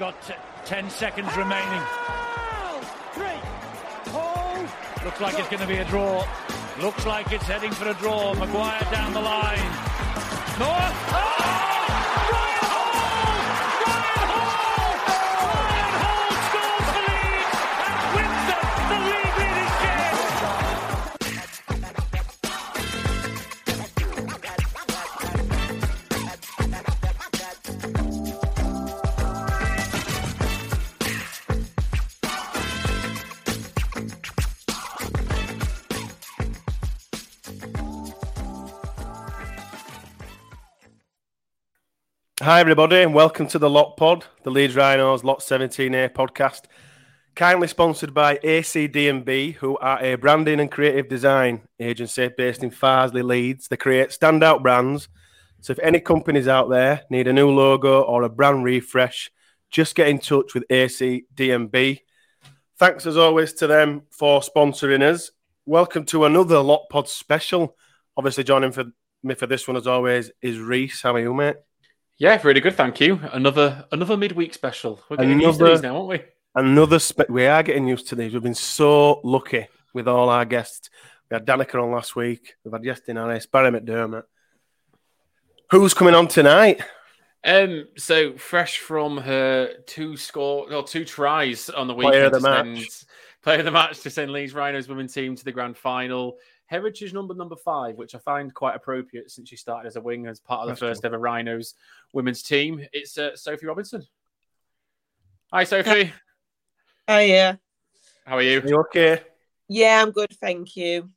got t- 10 seconds remaining. Looks like it's going to be a draw. Looks like it's heading for a draw. Maguire down the line. Noah. Oh! Hi, everybody, and welcome to the Lot Pod, the Leeds Rhinos Lot 17A podcast. Kindly sponsored by ACD&B, who are a branding and creative design agency based in Farsley, Leeds. They create standout brands. So, if any companies out there need a new logo or a brand refresh, just get in touch with ACD&B. Thanks as always to them for sponsoring us. Welcome to another Lot Pod special. Obviously, joining for me for this one, as always, is Reese. How are you, mate? Yeah, really good, thank you. Another another midweek special. We're getting used to Another- these now, aren't we? Another spe- we are getting used to these. We've been so lucky with all our guests. We had Danica on last week. We've had Justin Harris, Barrie McDermott. Who's coming on tonight? Um, so fresh from her two score or two tries on the weekend Player of the match. send player of the match to send Leeds Rhinos women's team to the grand final. Heritage number number five, which I find quite appropriate since she started as a wing as part of the That's first true. ever Rhinos women's team. It's uh, Sophie Robinson. Hi, Sophie. Oh yeah, How are you? Are you okay? yeah, I'm good, thank you.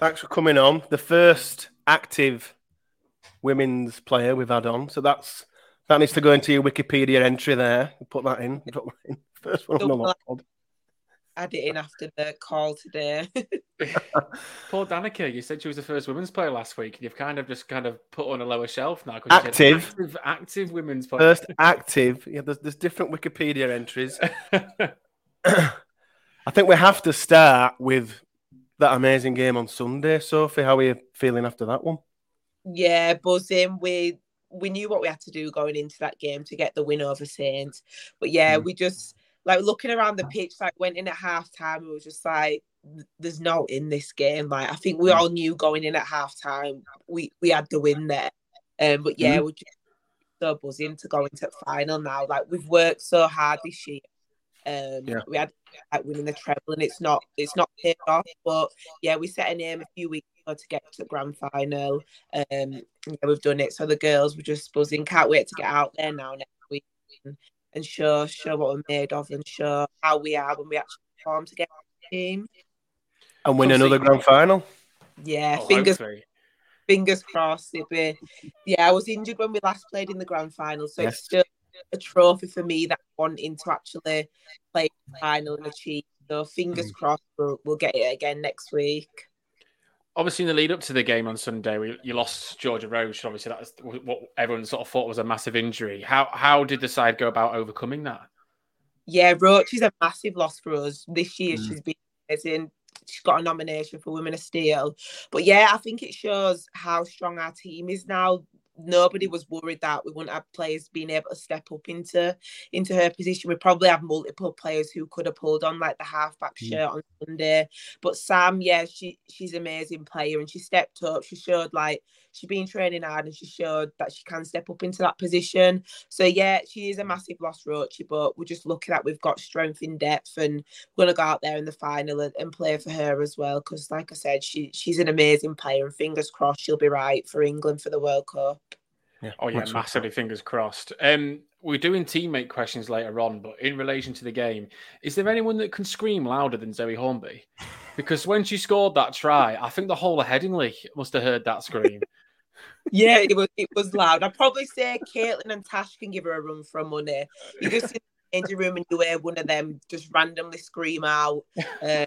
Thanks for coming on. The first active women's player we've had on. So that's that needs to go into your Wikipedia entry there. Put that in. Put that in. First one on the lot pod. Add it in after the call today. Poor Danica, you said she was the first women's player last week. You've kind of just kind of put on a lower shelf now. 'cause you Active. active, active women's player. First active. Yeah, there's, there's different Wikipedia entries. I think we have to start with that amazing game on Sunday. Sophie, how are you feeling after that one? yeah, buzzing. We we knew what we had to do going into that game to get the win over Saints, but yeah, Mm. we just like looking around the pitch. Like went in at half time, it was just like there's no in this game. Like I think we Mm. all knew going in at half time we we had the win there. Um, but yeah, Mm. we're just so buzzing to go into the final now. Like we've worked so hard this year. Um, Yeah. we had like winning the treble, and it's not it's not paid off. But yeah, we set a name a few weeks ago to get to the grand final. Um, yeah, we've done it. So the girls were just buzzing. Can't wait to get out there now next week and, and show show what we're made of and show how we are when we actually perform together. as a Team. And win We'll another grand final? Yeah, Oh, fingers hopefully. fingers crossed. It'll be, yeah, I was injured when we last played in the grand final, so Yes. it's still a trophy for me that I'm wanting to actually play the final and achieve. So fingers Mm. crossed we'll, we'll get it again next week. Obviously, in the lead up to the game on Sunday, we, you lost Georgia Roche. Obviously, that's what everyone sort of thought was a massive injury. How how did the side go about overcoming that? Yeah, Roche is a massive loss for us. This year Mm. she's been amazing. She's got a nomination for Women of Steel. But yeah, I think it shows how strong our team is now. Nobody was worried that we wouldn't have players being able to step up into into her position. We probably have multiple players who could have pulled on like the halfback Mm. shirt on Sunday. But Sam, yeah, she she's an amazing player and she stepped up. She showed like she's been training hard and she showed that she can step up into that position. So yeah, she is a massive loss, Rochi, but we're just lucky that we've got strength in depth and we're gonna go out there in the final and, and play for her as well. Because like I said, she she's an amazing player and fingers crossed she'll be right for England for the World Cup. Oh yeah, Let's hope massively. Fingers crossed. Um, we're doing teammate questions later on, but in relation to the game, is there anyone that can scream louder than Zoe Hornby? Because when she scored that try, I think the whole of Headingley must have heard that scream. Yeah, it was it was loud. I'd probably say Caitlin and Tash can give her a run for her money. You just sit in the changing room and you hear one of them just randomly scream out. Uh,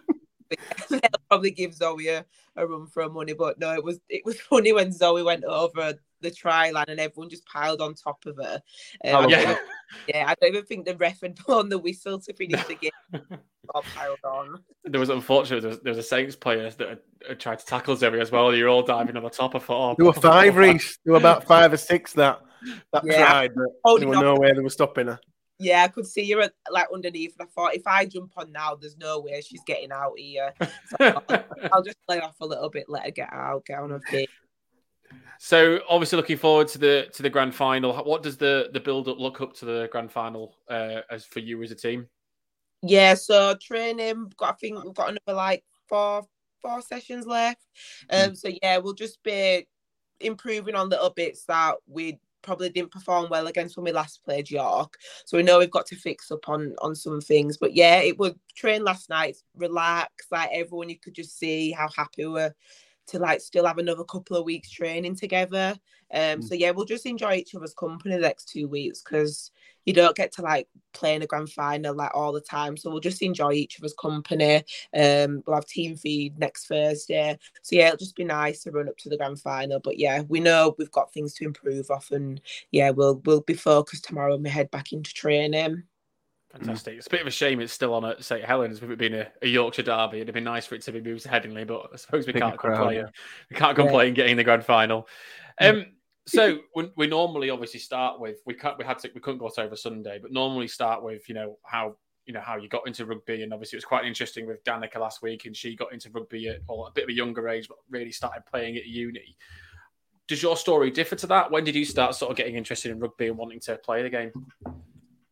they'll probably give Zoe a, a run for her money. But no, it was it was funny when Zoe went over the try line and everyone just piled on top of her. Um, Oh, yeah. yeah, I don't even think the ref had blown the whistle to finish the game. All piled on. There was unfortunately there was, there was a Saints player that had, had tried to tackle Zoe as well. You're all diving on the top. I thought, oh, There were five, Reese. There were about five or six that that Yeah. tried, but Oh, there were no. no way they were stopping her. yeah, I could see her like underneath, and I thought if I jump on now, there's no way she's getting out here. So I'll, I'll, just play off a little bit, let her get out, get on her feet. So obviously looking forward to the to the grand final. What does the the build up look up to the grand final uh, as for you as a team? Yeah, so training. Got I think we've got another like four four sessions left. Um, so yeah, we'll just be improving on little bits that we probably didn't perform well against when we last played York. So we know we've got to fix up on on some things. But yeah, it was train last night, relax, like everyone you could just see how happy we were to like still have another couple of weeks training together. Um, mm. so yeah, we'll just enjoy each other's company the next two weeks because you don't get to like play in a grand final like all the time. So we'll just enjoy each other's company. Um, we'll have team feed next Thursday. So yeah, it'll just be nice to run up to the grand final. But yeah, we know we've got things to improve off, and yeah, we'll we'll be focused tomorrow when we head back into training. Fantastic. It's a bit of a shame it's still on at St Helens with it being a, a, Yorkshire derby. It'd have been nice for it to be moved to Headingley, but I suppose we can't complain. We can't complain yeah. getting the grand final. Um, so we, we, normally obviously start with we can't we had to we couldn't go over Sunday, but normally start with you know how you know how you got into rugby, and obviously it was quite interesting with Danica last week, and she got into rugby at or a bit of a younger age, but really started playing at uni. Does your story differ to that? When did you start sort of getting interested in rugby and wanting to play the game?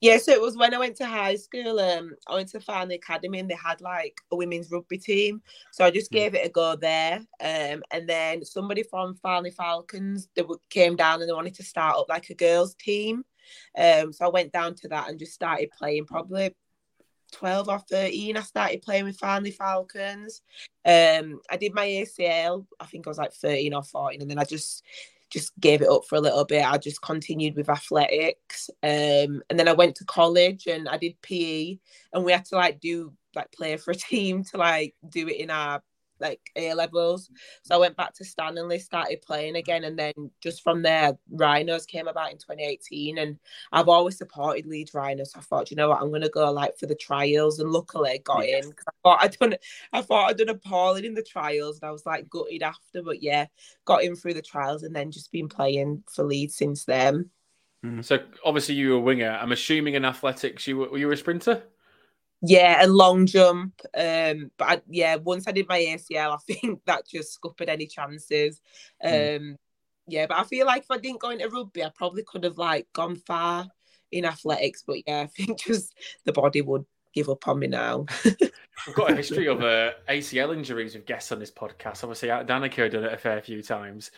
Yeah, so it was when I went to high school. Um, I went to Farnley Academy and they had like a women's rugby team. So I just hmm. gave it a go there. Um, and then somebody from Farnley Falcons they came down and they wanted to start up like a girls' team. Um, so I went down to that and just started playing. Probably 12 or 13, I started playing with Farnley Falcons. Um, I did my ACL, I think I was like 13 or 14, and then I just just gave it up for a little bit. I just continued with athletics. Um, and then I went to college and I did PE and we had to like do like play for a team to like do it in our like A levels. So I went back to Stanley, started playing again, and then just from there, Rhinos came about in 2018. And I've always supported Leeds Rhinos. So I thought, you know what, I'm gonna go like for the trials, and luckily got in because I thought I'd done I thought I'd done appalling in the trials, and I was like gutted after, but yeah, got in through the trials, and then just been playing for Leeds since then. Mm-hmm. So obviously you were a winger. I'm assuming in athletics you were, were you a sprinter? Yeah, a long jump. Um, but I, yeah, once I did my ACL, I think that just scuppered any chances. Hmm. Um, mm. yeah, but I feel like if I didn't go into rugby, I probably could have like gone far in athletics. But yeah, I think just the body would give up on me now. We've got a history of uh, ACL injuries with guests on this podcast. Obviously, Danica done it a fair few times.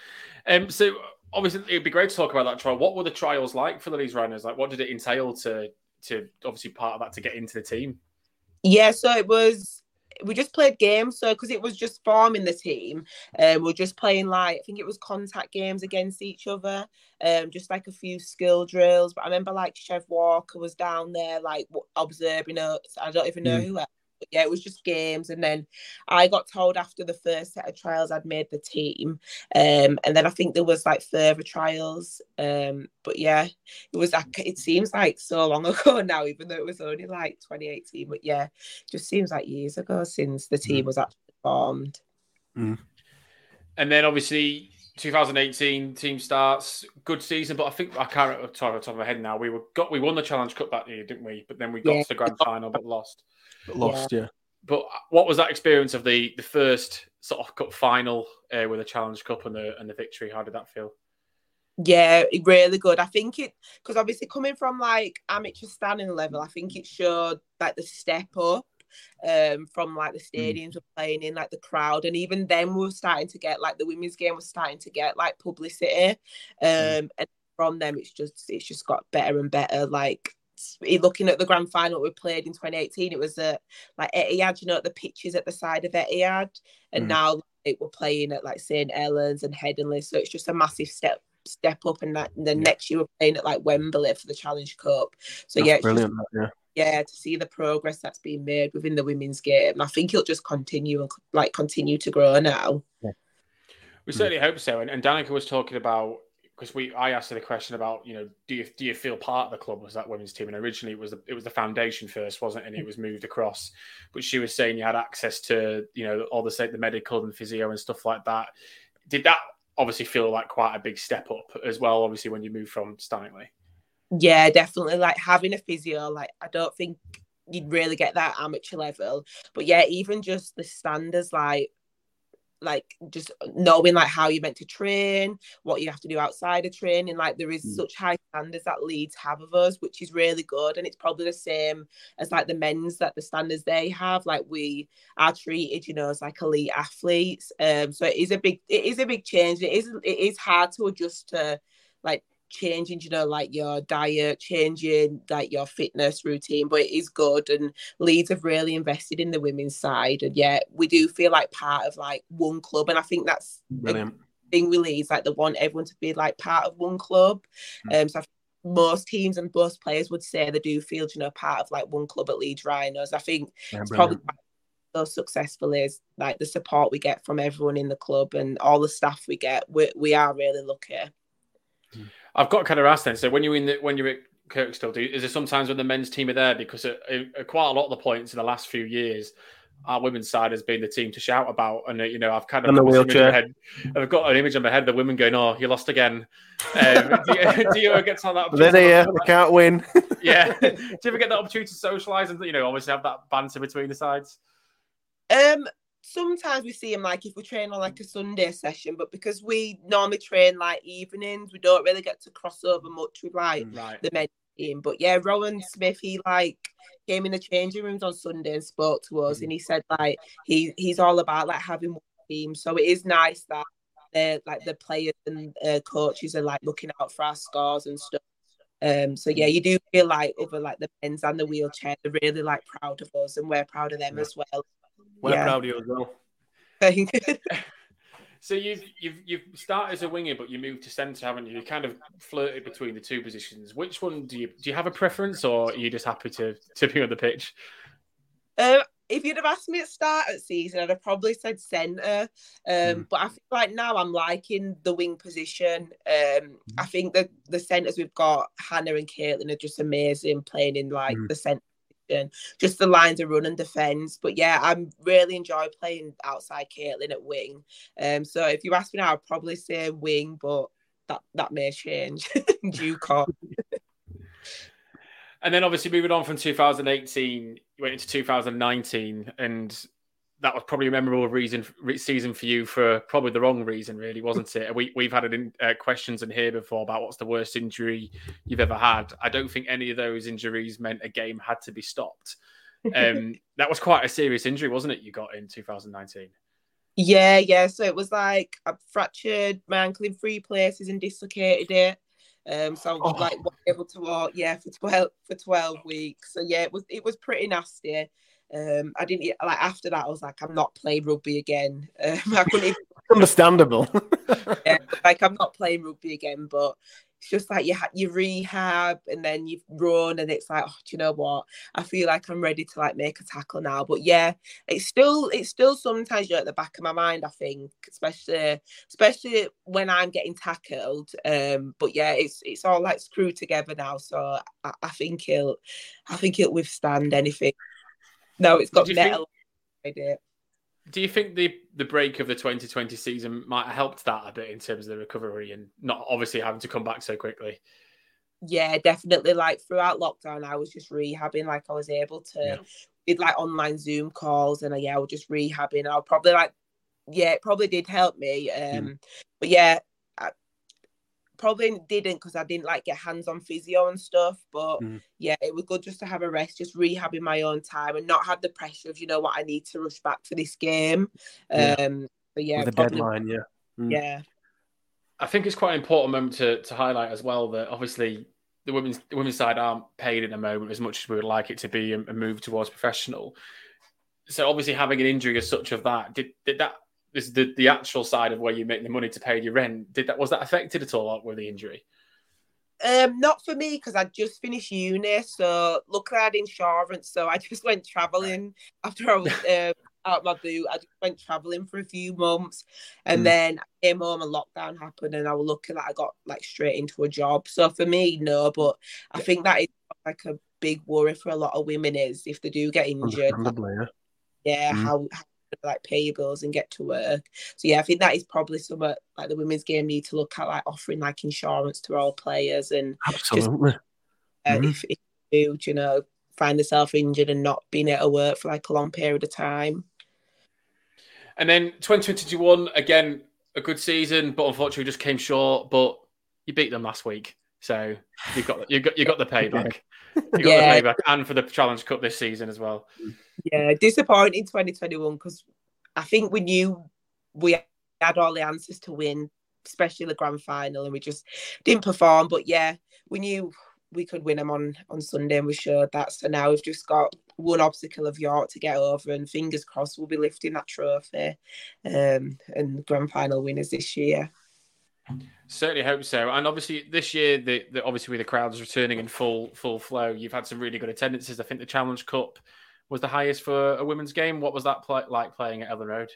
Um, so obviously, it'd be great to talk about that trial. What were the trials like for the Leeds Rhinos? Like, what did it entail to to obviously part of that to get into the team? Yeah, so it was we just played games so because it was just forming the team um we are just playing like i think it was contact games against each other um just like a few skill drills but i remember like chev walker was down there like observing us i don't even know mm. who else yeah, it was just games. And then I got told after the first set of trials I'd made the team. Um, and then I think there was like further trials. Um, but yeah, it was like it seems like so long ago now, even though it was only like 2018. But yeah, just seems like years ago since the team mm. was actually formed. Mm. And then obviously 2018 team starts, good season, but I think I can't remember top of my head now. We were got we won the Challenge Cup that year, didn't we? But then we got yeah. to the grand final, but lost lost. Yeah. yeah. But what was that experience of the the first sort of cup final uh, with the Challenge Cup and the and the victory? How did that feel? Yeah, really good. I think it because obviously coming from like amateur standing level, I think it showed like the step up um from like the hmm. stadiums mm. we're playing in, like the crowd, and even then we were starting to get like the women's game was starting to get like publicity, hmm. um, mm. and from them it's just it's just got better and better. Like looking at the grand final we played in 2018, it was at like Etihad, you know, the pitches at the side of Etihad, and mm. now like, we're playing at like St Helens and Headingley, so it's just a massive step step up. And, that, and then yeah. next year we're playing at like Wembley for the Challenge Cup. So that's yeah, brilliant. Just, yeah. Yeah, to see the progress that's being made within the women's game, I think it'll just continue and like continue to grow now. Yeah. We certainly hope so. And, and Danica was talking about because we I asked her the question about you know do you do you feel part of the club was that women's team? And originally it was the, it was the foundation first wasn't it? And it was moved across. But she was saying you had access to you know all the the medical and physio and stuff like that. Did that obviously feel like quite a big step up as well obviously when you move from Stanley? Yeah, definitely. Like having a physio, like I don't think you'd really get that amateur level. But yeah, even just the standards, like like just knowing like how you're meant to train, what you have to do outside of training. Like there is mm. such high standards that leads have of us, which is really good. And it's probably the same as like the men's that the standards they have. Like we are treated, you know, as like elite athletes. Um, so it is a big it is a big change. It is it is hard to adjust to like changing, you know, like your diet, changing like your fitness routine, but it is good. And Leeds have really invested in the women's side. And yeah, we do feel like part of like one club. And I think that's brilliant thing with Leeds, like they want everyone to be like part of one club. Mm. Um, so most teams and most players would say they do feel, you know, part of like one club at Leeds Rhinos. I think yeah, it's probably so successful is like the support we get from everyone in the club and all the staff we get. We, we are really lucky. Mm. I've got kind of asked then. So when you're in the, when you're at Kirkstall, do, is there sometimes when the men's team are there because at, at quite a lot of the points in the last few years, our women's side has been the team to shout about, and uh, you know I've kind of the wheelchair. Head, I've got an image in my head. of The women going, "Oh, you lost again." Um, do, you, do, you, ever get to that? They're here. They can't win. yeah. do you ever get the opportunity to socialise and you know obviously have that banter between the sides? Um, sometimes we see him like if we train on like a Sunday session, but because we normally train like evenings, we don't really get to cross over much with like mm, right. the men team. But yeah, Rohan Smith, he like came in the changing rooms on Sunday and spoke to us, mm and he said like he he's all about like having one team. So it is nice that uh, like the players and uh, coaches are like looking out for our scores and stuff. Um, so yeah, you do feel like over like the men's and the wheelchair, they're really like proud of us, and we're proud of them yeah. as well. We're yeah. proud of you as well. Thank you. So you've you've you've started as a winger, but you moved to centre, haven't you? You kind of flirted between the two positions. Which one do you do you have a preference, or are you just happy to to be on the pitch? Um, if you'd have asked me at start of season, I'd have probably said centre. Um, mm. But I feel like now I'm liking the wing position. Um, I think that the centres we've got, Hannah and Caitlin, are just amazing playing in like mm. the centre just the lines of run and defence. But yeah, I'm really enjoy playing outside Caitlin at wing. Um, so if you ask me now, I'd probably say wing, but that that may change due course. and then obviously moving on from 2018, you went into 2019, and that was probably a memorable reason season for you for probably the wrong reason, really, wasn't it? We we've had in, uh, questions in here before about what's the worst injury you've ever had. I don't think any of those injuries meant a game had to be stopped. Um, that was quite a serious injury, wasn't it? You got in 2019. Yeah, yeah. So it was like I fractured my ankle in three places and dislocated it. Um, so I was oh. like able to walk, yeah, for twelve for twelve weeks. So yeah, it was it was pretty nasty. Um, I didn't like after that. I was like, I'm not playing rugby again. Um, I couldn't. Even, Understandable. yeah, like I'm not playing rugby again, but it's just like you ha- you rehab and then you run and it's like oh do you know what I feel like I'm ready to like make a tackle now but yeah it's still it's still sometimes you're at the back of my mind I think especially especially when I'm getting tackled um but yeah it's it's all like screwed together now so I, I think it'll I think it'll withstand anything no, it's got metal. Think, do you think the the break of the 2020 season might have helped that a bit in terms of the recovery and not obviously having to come back so quickly? Yeah, definitely. Like throughout lockdown, I was just rehabbing. Like I was able to yeah. did like online Zoom calls, and uh, yeah, I was just rehabbing. I'll probably like, yeah, it probably did help me. Um, mm. but yeah, probably didn't because I didn't like get hands on physio and stuff. But mm. yeah, it was good just to have a rest, just rehabbing my own time and not have the pressure of, you know what, I need to rush back for this game. Yeah. Um but yeah, the deadline, yeah. Mm. Yeah. I think it's quite an important moment to, to highlight as well that obviously the women's the women's side aren't paid in the moment as much as we would like it to be and, and move towards professional. So obviously having an injury as such of that, did, did that this is the, the actual side of where you make the money to pay your rent. Did that was that affected at all with the injury? Um, not for me because I just finished uni, so luckily I had insurance, so I just went traveling after I was uh, out my boot. I just went traveling for a few months, and mm. then I came home and lockdown happened, and I was lucky that I got like straight into a job. So for me, no, but I think that is like a big worry for a lot of women is if they do get injured. yeah, yeah mm. how, how like pay your bills and get to work. So yeah, I think that is probably some like the women's game need to look at like offering like insurance to all players and absolutely. Just, mm-hmm. if, if you, you know, find yourself injured and not being able to work for like a long period of time. And then 2021, again, a good season, but unfortunately just came short. But you beat them last week. So you got you got you got the payback. You got yeah. the and for the Challenge Cup this season as well. Yeah, disappointing 2021 because I think we knew we had all the answers to win, especially the grand final, and we just didn't perform. But yeah, we knew we could win them on on Sunday, and we showed that. So now we've just got one obstacle of York to get over, and fingers crossed we'll be lifting that trophy um, and grand final winners this year. Certainly hope so. And obviously this year, the, the, obviously with the crowds returning in full full flow, you've had some really good attendances. I think the Challenge Cup was the highest for a women's game. What was that like playing at Elland Road?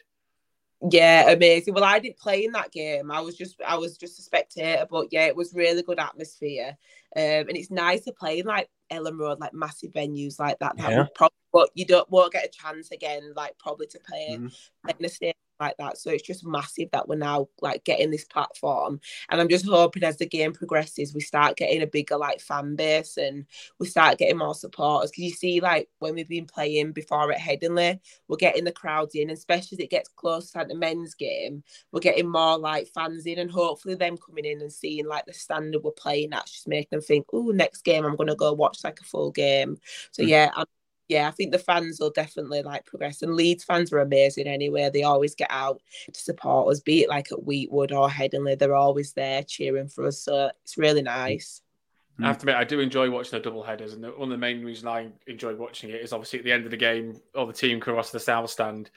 Yeah, amazing. Well, I didn't play in that game. I was just I was just a spectator, but yeah, it was really good atmosphere. Um, and it's nice to play in like Elland Road, like massive venues like that. That yeah. would probably, but you don't won't get a chance again, like probably to play, mm-hmm. in a stadium like that. So it's just massive that we're now like getting this platform. And I'm just hoping as the game progresses, we start getting a bigger like fan base and we start getting more supporters. Because you see, like when we've been playing before at Headingley, we're getting the crowds in, especially as it gets close to the men's game, we're getting more like fans in, and hopefully them coming in and seeing like the standard we're playing. That's just making them think, oh, next game I'm gonna go watch like a full game. So mm. yeah, I'm yeah, I think the fans will definitely like progress. And Leeds fans are amazing anyway. They always get out to support us, be it like at Weetwood or Headingley. They're always there cheering for us. So it's really nice. I have mm. to admit, I do enjoy watching the double headers, and one of the main reasons I enjoy watching it is obviously at the end of the game, all the team come cross the south stand,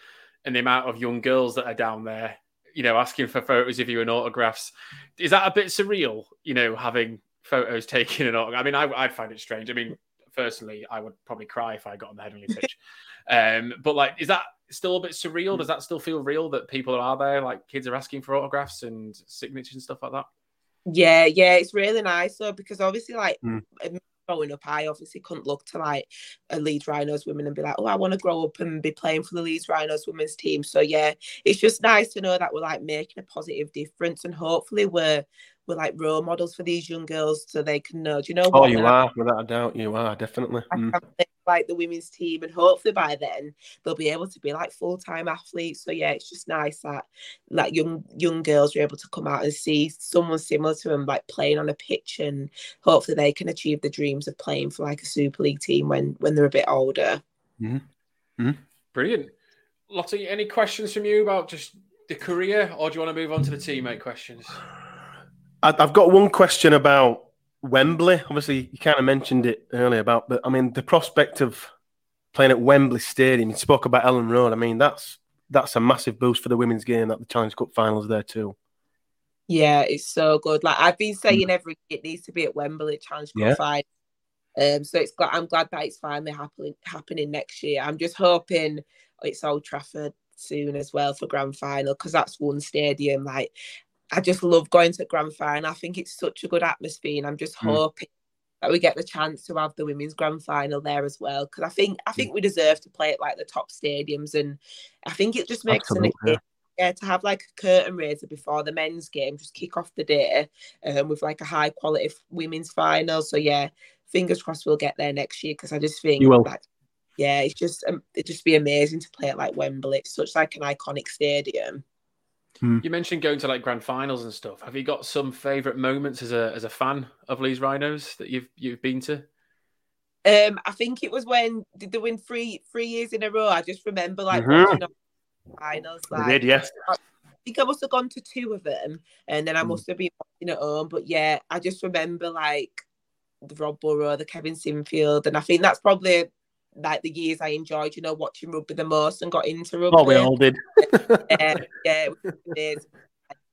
and the amount of young girls that are down there, you know, asking for photos of you and autographs. Is that a bit surreal? You know, having photos taken and autograph. I mean, I, I find it strange. I mean, personally, I would probably cry if I got on the Headingley pitch. um, but like, is that still a bit surreal? Does that still feel real that people are there, like kids are asking for autographs and signatures and stuff like that? Yeah, yeah, it's really nice though because obviously, like. Mm. Growing up, I obviously couldn't look to like a Leeds Rhinos women and be like, oh, I want to grow up and be playing for the Leeds Rhinos women's team. So yeah, it's just nice to know that we're like making a positive difference, and hopefully we're we're like role models for these young girls so they can know. Do you know? Oh, you are, without a doubt, you are definitely. Mm. Like the women's team, and hopefully by then they'll be able to be like full time athletes. So yeah, it's just nice that like young young girls are able to come out and see someone similar to them like playing on a pitch, and hopefully they can achieve the dreams of playing for like a Super League team when when they're a bit older. Mm-hmm. Mm-hmm. Brilliant, Lottie. Any questions from you about just the career, or do you want to move on to the teammate questions? I've got one question about Wembley. Obviously, you kind of mentioned it earlier about, but I mean, the prospect of playing at Wembley Stadium. You spoke about Elland Road. I mean, that's that's a massive boost for the women's game. That the Challenge Cup finals there too. Yeah, it's so good. Like I've been saying, every it needs to be at Wembley Challenge Cup yeah. final. Um, so it's glad I'm glad that it's finally happening happening next year. I'm just hoping it's Old Trafford soon as well for grand final because that's one stadium like I just love going to grand final. I think it's such a good atmosphere, and I'm just mm. hoping that we get the chance to have the women's grand final there as well. Because I think I think we deserve to play at like the top stadiums, and I think it just makes Absolutely. an yeah, to have like a curtain raiser before the men's game, just kick off the day um, with like a high quality women's final. So yeah, fingers crossed we'll get there next year because I just think you will. Like, yeah, it's just um, it just be amazing to play at like Wembley. It's such like an iconic stadium. Hmm. You mentioned going to like grand finals and stuff. Have you got some favourite moments as a as a fan of Leeds Rhinos that you've you've been to? Um, I think it was when did they win three three years in a row. I just remember like mm-hmm. watching finals. Like, they did, yes. I think I must have gone to two of them, and then I hmm. must have been watching at home. But yeah, I just remember like the Rob Burrow, the Kevin Sinfield, and I think that's probably like the years I enjoyed, you know, watching rugby the most and got into rugby. Oh, we all did. yeah, yeah, it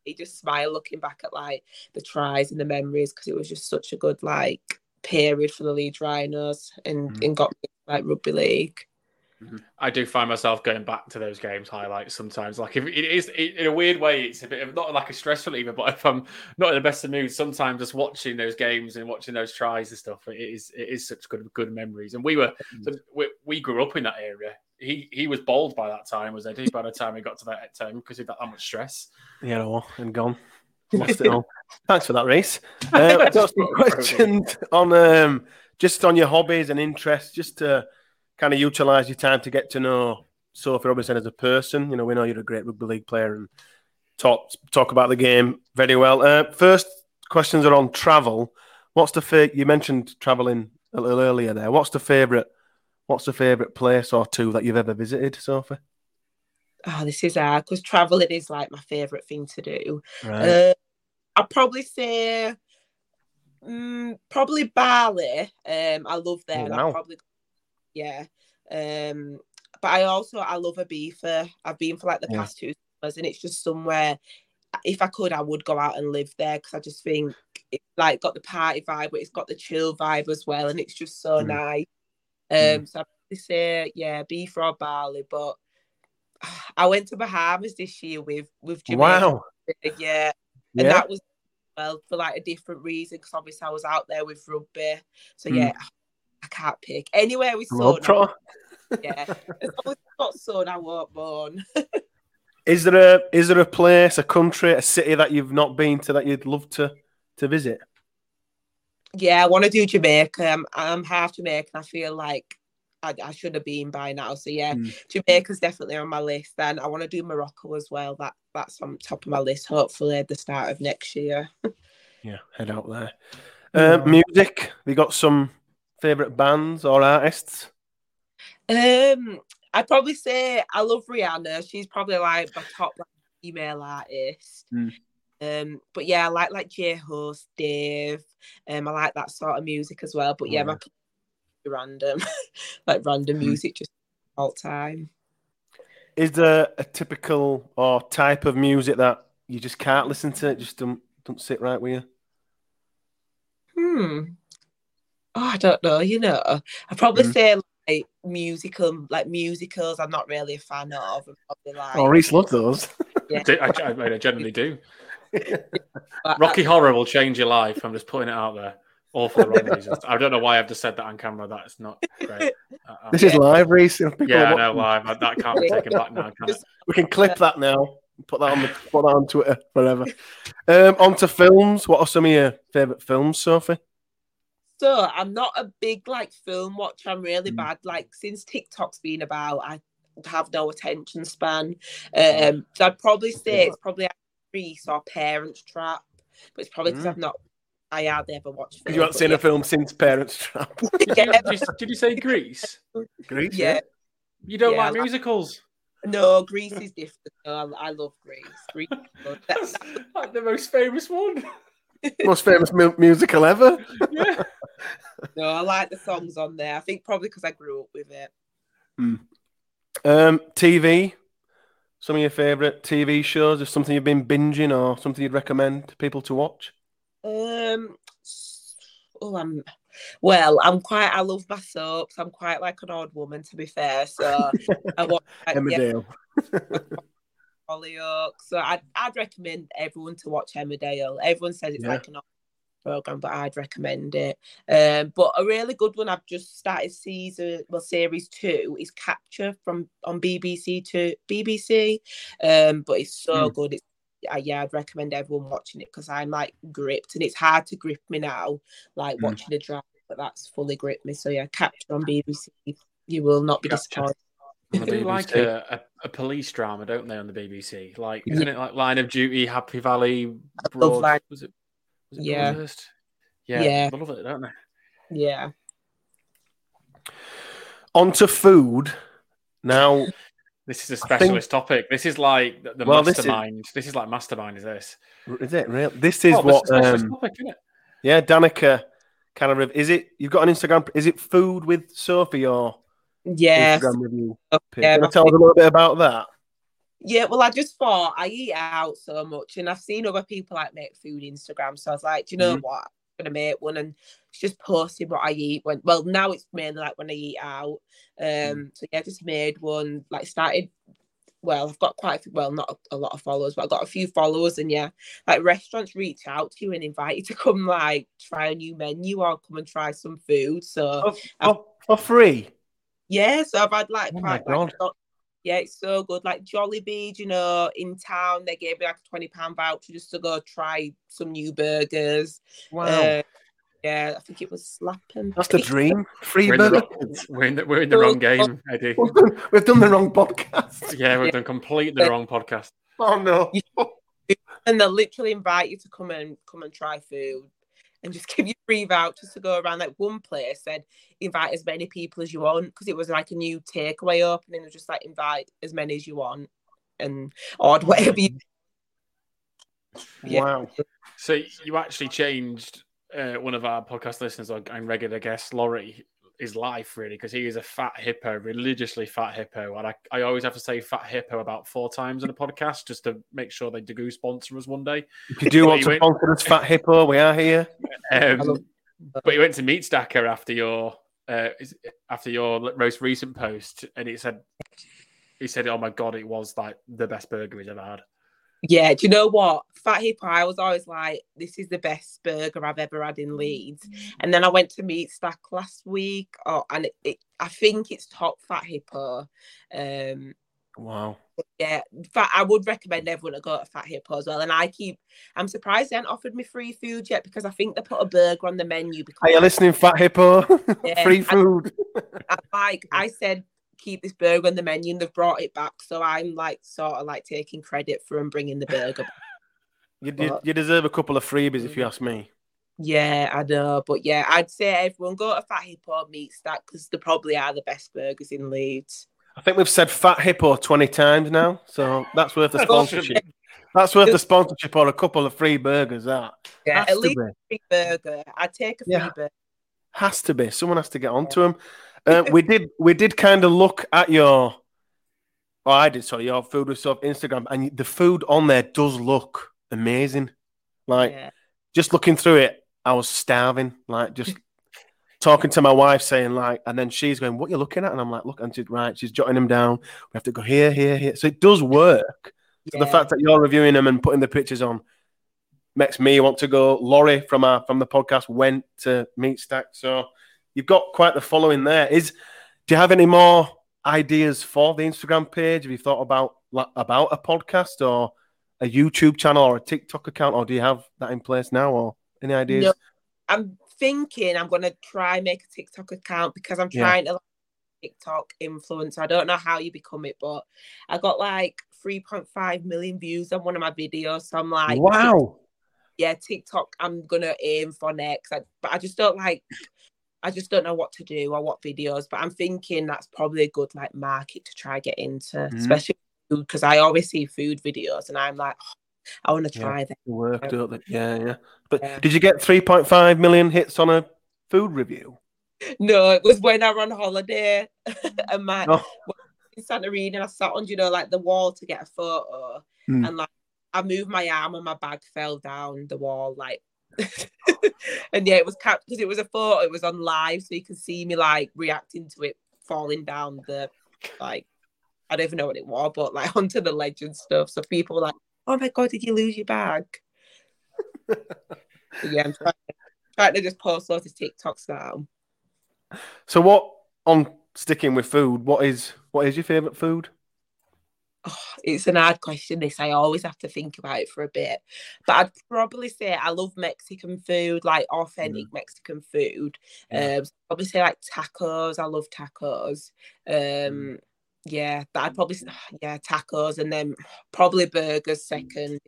You just smile looking back at like the tries and the memories because it was just such a good like period for the Leeds Rhinos and, mm. and got me like rugby league. I do find myself going back to those games highlights sometimes. Like if it is it, in a weird way, it's a bit of not like a stress reliever, but if I'm not in the best of mood, sometimes just watching those games and watching those tries and stuff, it is it is such good good memories. And we were so we, we grew up in that area. He he was bald by that time, was Eddie? By the time he got to that time, because he had that much stress. Yeah, no, and gone. Lost it all. Thanks for that, race. Uh, got some questions on um, just on your hobbies and interests, just to kind of utilize your time to get to know Sophie Robinson as a person. You know, we know you're a great rugby league player and talk talk about the game very well. Uh, first questions are on travel. What's the fa- you mentioned traveling a little earlier there? What's the favorite? What's the favorite place or two that you've ever visited, Sophie? Oh, this is hard because traveling is like my favorite thing to do. Right. Uh, I'd probably say, mm, probably Bali. Um, I love there. Oh, wow. I'd probably, yeah. Um, but I also I love Ibiza. I've been for like the Yeah. past two summers, and it's just somewhere. If I could, I would go out and live there because I just think it's like got the party vibe, but it's got the chill vibe as well, and it's just so Mm. nice. Um, Mm. so I'd probably say yeah, Ibiza or Bali, but I went to Bahamas this year with with Jamaica. wow. Yeah, and Yeah. that was well for like a different reason because obviously I was out there with rugby. So Mm. yeah, I can't pick anywhere with sun. I- Yeah, as long as it's got sun, I won't moan. Is there a is there a place, a country, a city that you've not been to that you'd love to to visit? yeah, I want to do Jamaica. I'm, I'm half Jamaican. I feel like I, I should have been by now. So yeah, Mm. Jamaica's definitely on my list. Then I want to do Morocco as well. That that's on top of my list. Hopefully at the start of next year. Yeah, head out there. Uh, music. We got some favorite bands or artists? Um, I'd probably say I love Rihanna. She's probably like my top like, female artist. Mm. Um, but yeah, I like like J Hus, Dave. Um, I like that sort of music as well. But yeah, Yeah. my random, like random Mm. music just all time. Is there a typical or type of music that you just can't listen to? It just don't don't sit right with you. Hmm. Oh, I don't know. You know, I probably Mm. say like musical, like musicals. I'm not really a fan of. I'm probably like Oh, Reese loves those. I, I, I I generally do. Rocky Horror will change your life. I'm just putting it out there. All for the wrong reasons. I don't know why I've just said that on camera. That's not great. Uh, uh, This is live, Reese. you know, people yeah, are I know live. That can't be taken back now, can? Just- We can clip that now. Put that on the put that on Twitter forever. Um, on to films. What are some of your favourite films, Sophie? So I'm not a big like film watcher. I'm really Mm. bad. Like since TikTok's been about, I have no attention span. Um, so I'd probably say it's probably Grease or Parents Trap, but it's probably because Mm. I've not. I hardly ever watched. Because you haven't seen a film since Parents Trap. Did you, did, you, did you say Greece? Grease, Yeah, You don't Yeah, like I like- musicals? no, Grease is different. No, I, I love Grease. Grease is good. That's That- like the most famous one. Most famous mu- musical ever. Yeah. no, I like the songs on there. I think probably because I grew up with it. Um, TV. Some of your favourite TV shows, or something you've been binging, or something you'd recommend people to watch. Um, oh, I'm well. I'm quite. I love my soaps. I'm quite like an odd woman, to be fair. So I watch like, yeah, Emmerdale. Hollyoaks. So I'd I'd recommend everyone to watch Emmerdale. Everyone says it's Yeah. like an program, but I'd recommend it. Um, but a really good one I've just started season well series two is Capture from on BBC to BBC. Um, but it's so Hmm. good. It's yeah, yeah, I'd recommend everyone watching it because I'm like gripped, and it's hard to grip me now, like Hmm. watching a drama, but that's fully gripped me. So yeah, Capture on BBC. You will not be Capture. disappointed. They On the do like a, a, a police drama, don't they, on the BBC? Like, isn't it like Line of Duty, Happy Valley, Broad? Line- Was it? Was it Yeah. Broadchurch? Yeah, Yeah. they love it, don't they? Yeah. On to food. Now, This is a I think- specialist topic. This is like the, the Well, this is- mastermind. This is... like mastermind. Is this? is it real? This is Oh, but what. it's a specialist Um, topic, isn't it? yeah, Danica kind of. Is it? You've got an Instagram. Is it food with Sophie or Yeah. Instagram review? Yeah, Can my tell us a little bit about that? Yeah, well, I just thought I eat out so much, and I've seen other people like make food Instagram. So I was like, do you know Mhm. what? I'm gonna make one and just posting what I eat. When well, now it's mainly like when I eat out. Um, Mm. so yeah, just made one. Like started. Well, I've got quite a few, well, not a, a lot of followers, but I've got a few followers, and yeah, like restaurants reach out to you and invite you to come like try a new menu or come and try some food. So For, for, for free. Yeah, so I've had like Oh my quite like yeah, it's so good. Like Jollibee, you know, in town they gave me like a twenty pound voucher just to go try some new burgers. Wow. Uh, Yeah, I think it was slapping. That's the dream. Free We're in the, burger. wrong, we're in the, we're in the wrong game, Eddie. We've done the wrong podcast. Yeah, we've Yeah. done completely the wrong podcast. Oh no. and they'll literally invite you to come and come and try food and just give you free vouchers to go around. Like one place said, invite as many people as you want because it was like a new takeaway opening. It was just like invite as many as you want and order whatever you. Yeah. Wow. So you actually changed uh, one of our podcast listeners or- and regular guest, Laurie, his life really because he is a fat hippo, religiously fat hippo, and I, I always have to say fat hippo about four times in a podcast just to make sure they do sponsor us one day. If you do want to sponsor us, Fat Hippo, we are here. Um, but he went to Meat Stacker after your uh, after your most recent post, and he said he said, "Oh my god, it was like the best burger he's ever had." Yeah, do you know what? Fat Hippo, I was always like, this is the best burger I've ever had in Leeds. And then I went to Meat Stack last week, oh, and it, it, I think it's top Fat Hippo. Um, Wow. yeah, in fact, I would recommend everyone to go to Fat Hippo as well. And I keep, I'm surprised they haven't offered me free food yet because I think they put a burger on the menu. Because Are you listening, Fat Hippo? Yeah. Free food. I, like I said, keep this burger on the menu, and they've brought it back. So I'm like sort of like taking credit for them bringing the burger. back. You, you, you deserve a couple of freebies Mm. if you ask me. Yeah, I know, but yeah, I'd say everyone go to Fat Hippo Meat Stack because they probably are the best burgers in Leeds. I think we've said Fat Hippo 20 times now, so that's worth the sponsorship. That's worth the sponsorship or a couple of free burgers. That Yeah, has at to least be. a free burger. I'd take a free Yeah. burger. Has to be. Someone has to get onto them. Uh, we did. We did kind of look at your. Oh, I did. Sorry, your food with stuff Instagram, and the food on there does look amazing. Like Yeah. just looking through it, I was starving. Like just talking to my wife, saying like, and then she's going, "What you looking at?" And I'm like, "Look," and she's right. She's jotting them down. We have to go here, here, here. So it does work. So the fact that you're reviewing them and putting the pictures on makes me want to go. Laurie from our from the podcast went to Meat Stack, so you've got quite the following there. Is do you have any more ideas for the Instagram page? Have you thought about about a podcast or a YouTube channel or a TikTok account, or do you have that in place now, or any ideas? No. I'm thinking I'm gonna try make a TikTok account because I'm Yeah. trying to like, TikTok influencer. I don't know how you become it, but I got like 3.5 million views on one of my videos. So I'm like, wow. yeah, TikTok. I'm gonna aim for next. I, but I just don't like. I just don't know what to do or what videos. But I'm thinking that's probably a good like market to try get into, Mhm. especially because I always see food videos and I'm like, oh, I want to Yeah. try that. They work, don't they? Yeah, yeah. But Yeah. did you get 3.5 million hits on a food review? No, it was when I were on holiday and my Oh. in Santorini and I sat on, you know, like the wall to get a photo. Mm. And like I moved my arm and my bag fell down the wall, like and yeah, it was because it was a photo, it was on live, so you can see me like reacting to it falling down the like I don't even know what it was, but like onto the ledge and stuff. So people were like, Oh my god, did you lose your bag? Yeah, I'm trying, trying to just post loads of TikToks now. So what on sticking with food? What is what is your favorite food? Oh, it's an hard question. This I always have to think about it for a bit, but I'd probably say I love Mexican food, like authentic Mexican food. Yeah. Um, so probably say like tacos. I love tacos. Um, yeah, that I'd probably yeah tacos, and then probably burgers second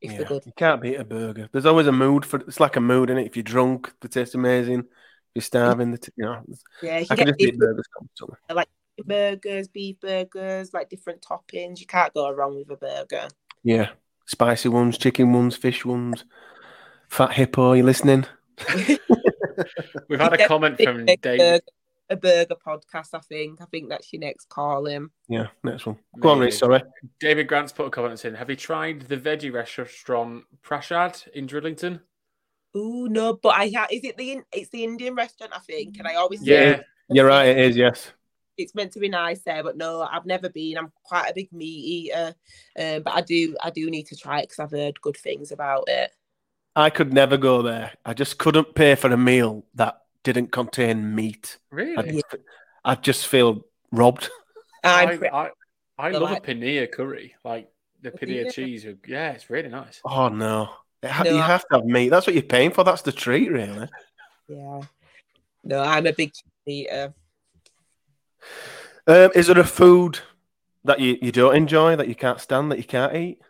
if Yeah, they're good. You can't beat a burger. There's always a mood for it's like a mood in it. If you're drunk, the taste amazing. If you're starving, the t- you know. Yeah, you I can just eat burgers constantly. Burgers, beef burgers, like different toppings. You can't go wrong with a burger. Yeah, spicy ones, chicken ones, fish ones. Fat hippo, you listening? We've had a comment from Dave. burger- a burger podcast. I think. I think that's your next call him. Yeah, next one. Go on, Maybe. Rich. Sorry. David Grant's put a comment in. Have you tried the veggie restaurant Prashad in Drighlington? Ooh no, but I ha- is it the In- it's the Indian restaurant I think, and I always say Yeah, You're right. It is. Yes. It's meant to be nice there, but no, I've never been. I'm quite a big meat eater, um, but I do I do need to try it because I've heard good things about it. I could never go there. I just couldn't pay for a meal that didn't contain meat. I really. just, I just feel robbed. I'm I, I, I I love like- a paneer curry, like the paneer Paneer? cheese. Yeah, it's really nice. Oh no. It ha- No, you I- have to have meat. That's what you're paying for. That's the treat, really. Yeah. No, I'm a big cheese eater. Um, is there a food that you, you don't enjoy that you can't stand that you can't eat?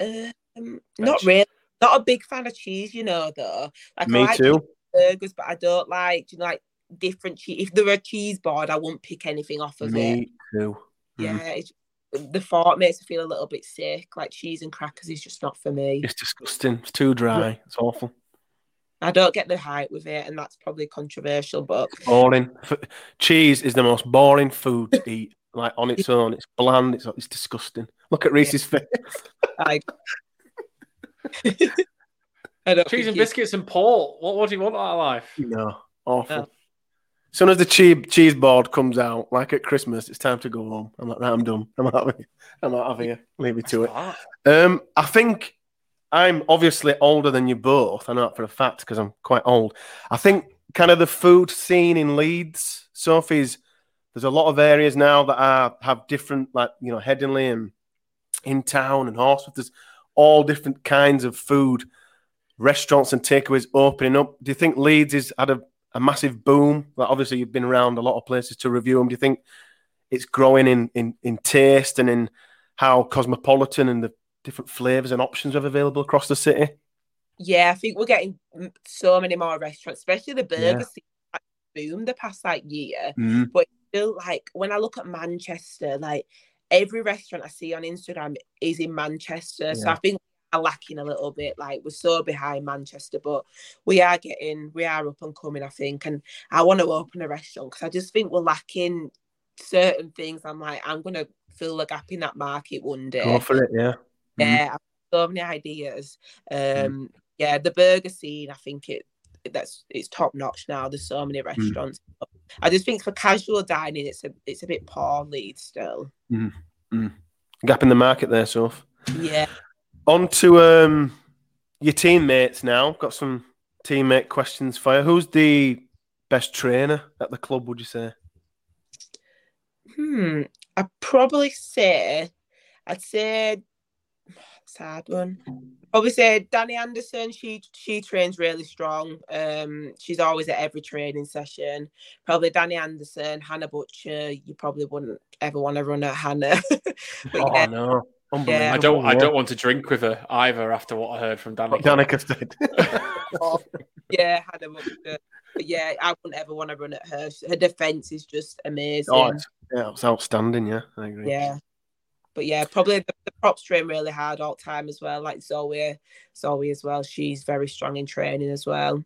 Um, not really. Not a big fan of cheese, you know. Though, like, I Me like too. Burgers, but I don't like, you know, like different cheese. If there were a cheese board, I wouldn't pick anything off of it. Me too. Yeah, it's, the thought makes me feel a little bit sick. Like cheese and crackers is just not for me. It's disgusting. It's too dry. It's awful. I don't get the hype with it, and that's probably controversial. But Boring. F- Cheese is the most boring food to eat. Like on its own, it's bland. It's it's disgusting. Look at Reese's face. I, I don't Cheese and it- biscuits and port. What, what do you want out of life? No, awful. No. As soon as the cheese cheese board comes out, like at Christmas, it's time to go home. I'm like, right, I'm done. I'm out of here. I'm out of here. Leave me to it. Um, I think I'm obviously older than you both. I know that for a fact because I'm quite old. I think kind of the food scene in Leeds, Sophie's. There's a lot of areas now that are have different, like you know, Headingley and in town and Horsforth. There's all different kinds of food, restaurants and takeaways opening up. Do you think Leeds has had a, a massive boom? Like obviously you've been around a lot of places to review them. Do you think it's growing in in, in taste and in how cosmopolitan and the different flavors and options are available across the city? Yeah, I think we're getting so many more restaurants, especially the Yeah. burger scene. Boom the past like year. Mm. Still, like when I look at Manchester, like every restaurant I see on Instagram is in Manchester. So I think we are lacking a little bit. Like we're so behind Manchester, but we are getting, we are up and coming. I think, and I want to open a restaurant because I just think we're lacking certain things. I'm like, I'm gonna fill a gap in that market one day. Go for it, yeah. Mhm. Yeah, got so many ideas. Um, yeah, the burger scene, I think it that's it's top notch now. There's so many restaurants. I just think for casual dining, it's a it's a bit poor lead still. Gap in the market there, Soph. Yeah, On to um, your teammates now. Got some teammate questions for you. Who's the best trainer at the club, would you say? hmm. I'd probably say, I'd say, it's a hard one. Obviously, Danny Anderson. She she trains really strong. Um, she's always at every training session. Probably Danny Anderson, Hannah Butcher. You probably wouldn't ever want to run at Hannah. but Oh, yeah, no. I don't. I don't want to drink with her either. After what I heard from Danny. What Danica said. yeah, Hannah Butcher. But yeah, I wouldn't ever want to run at her. Her defense is just amazing. oh, it's, yeah, it's outstanding, yeah. I agree. yeah. But yeah, probably the, the props train really hard all time as well. Like Zoe, Zoe as well. She's very strong in training as well.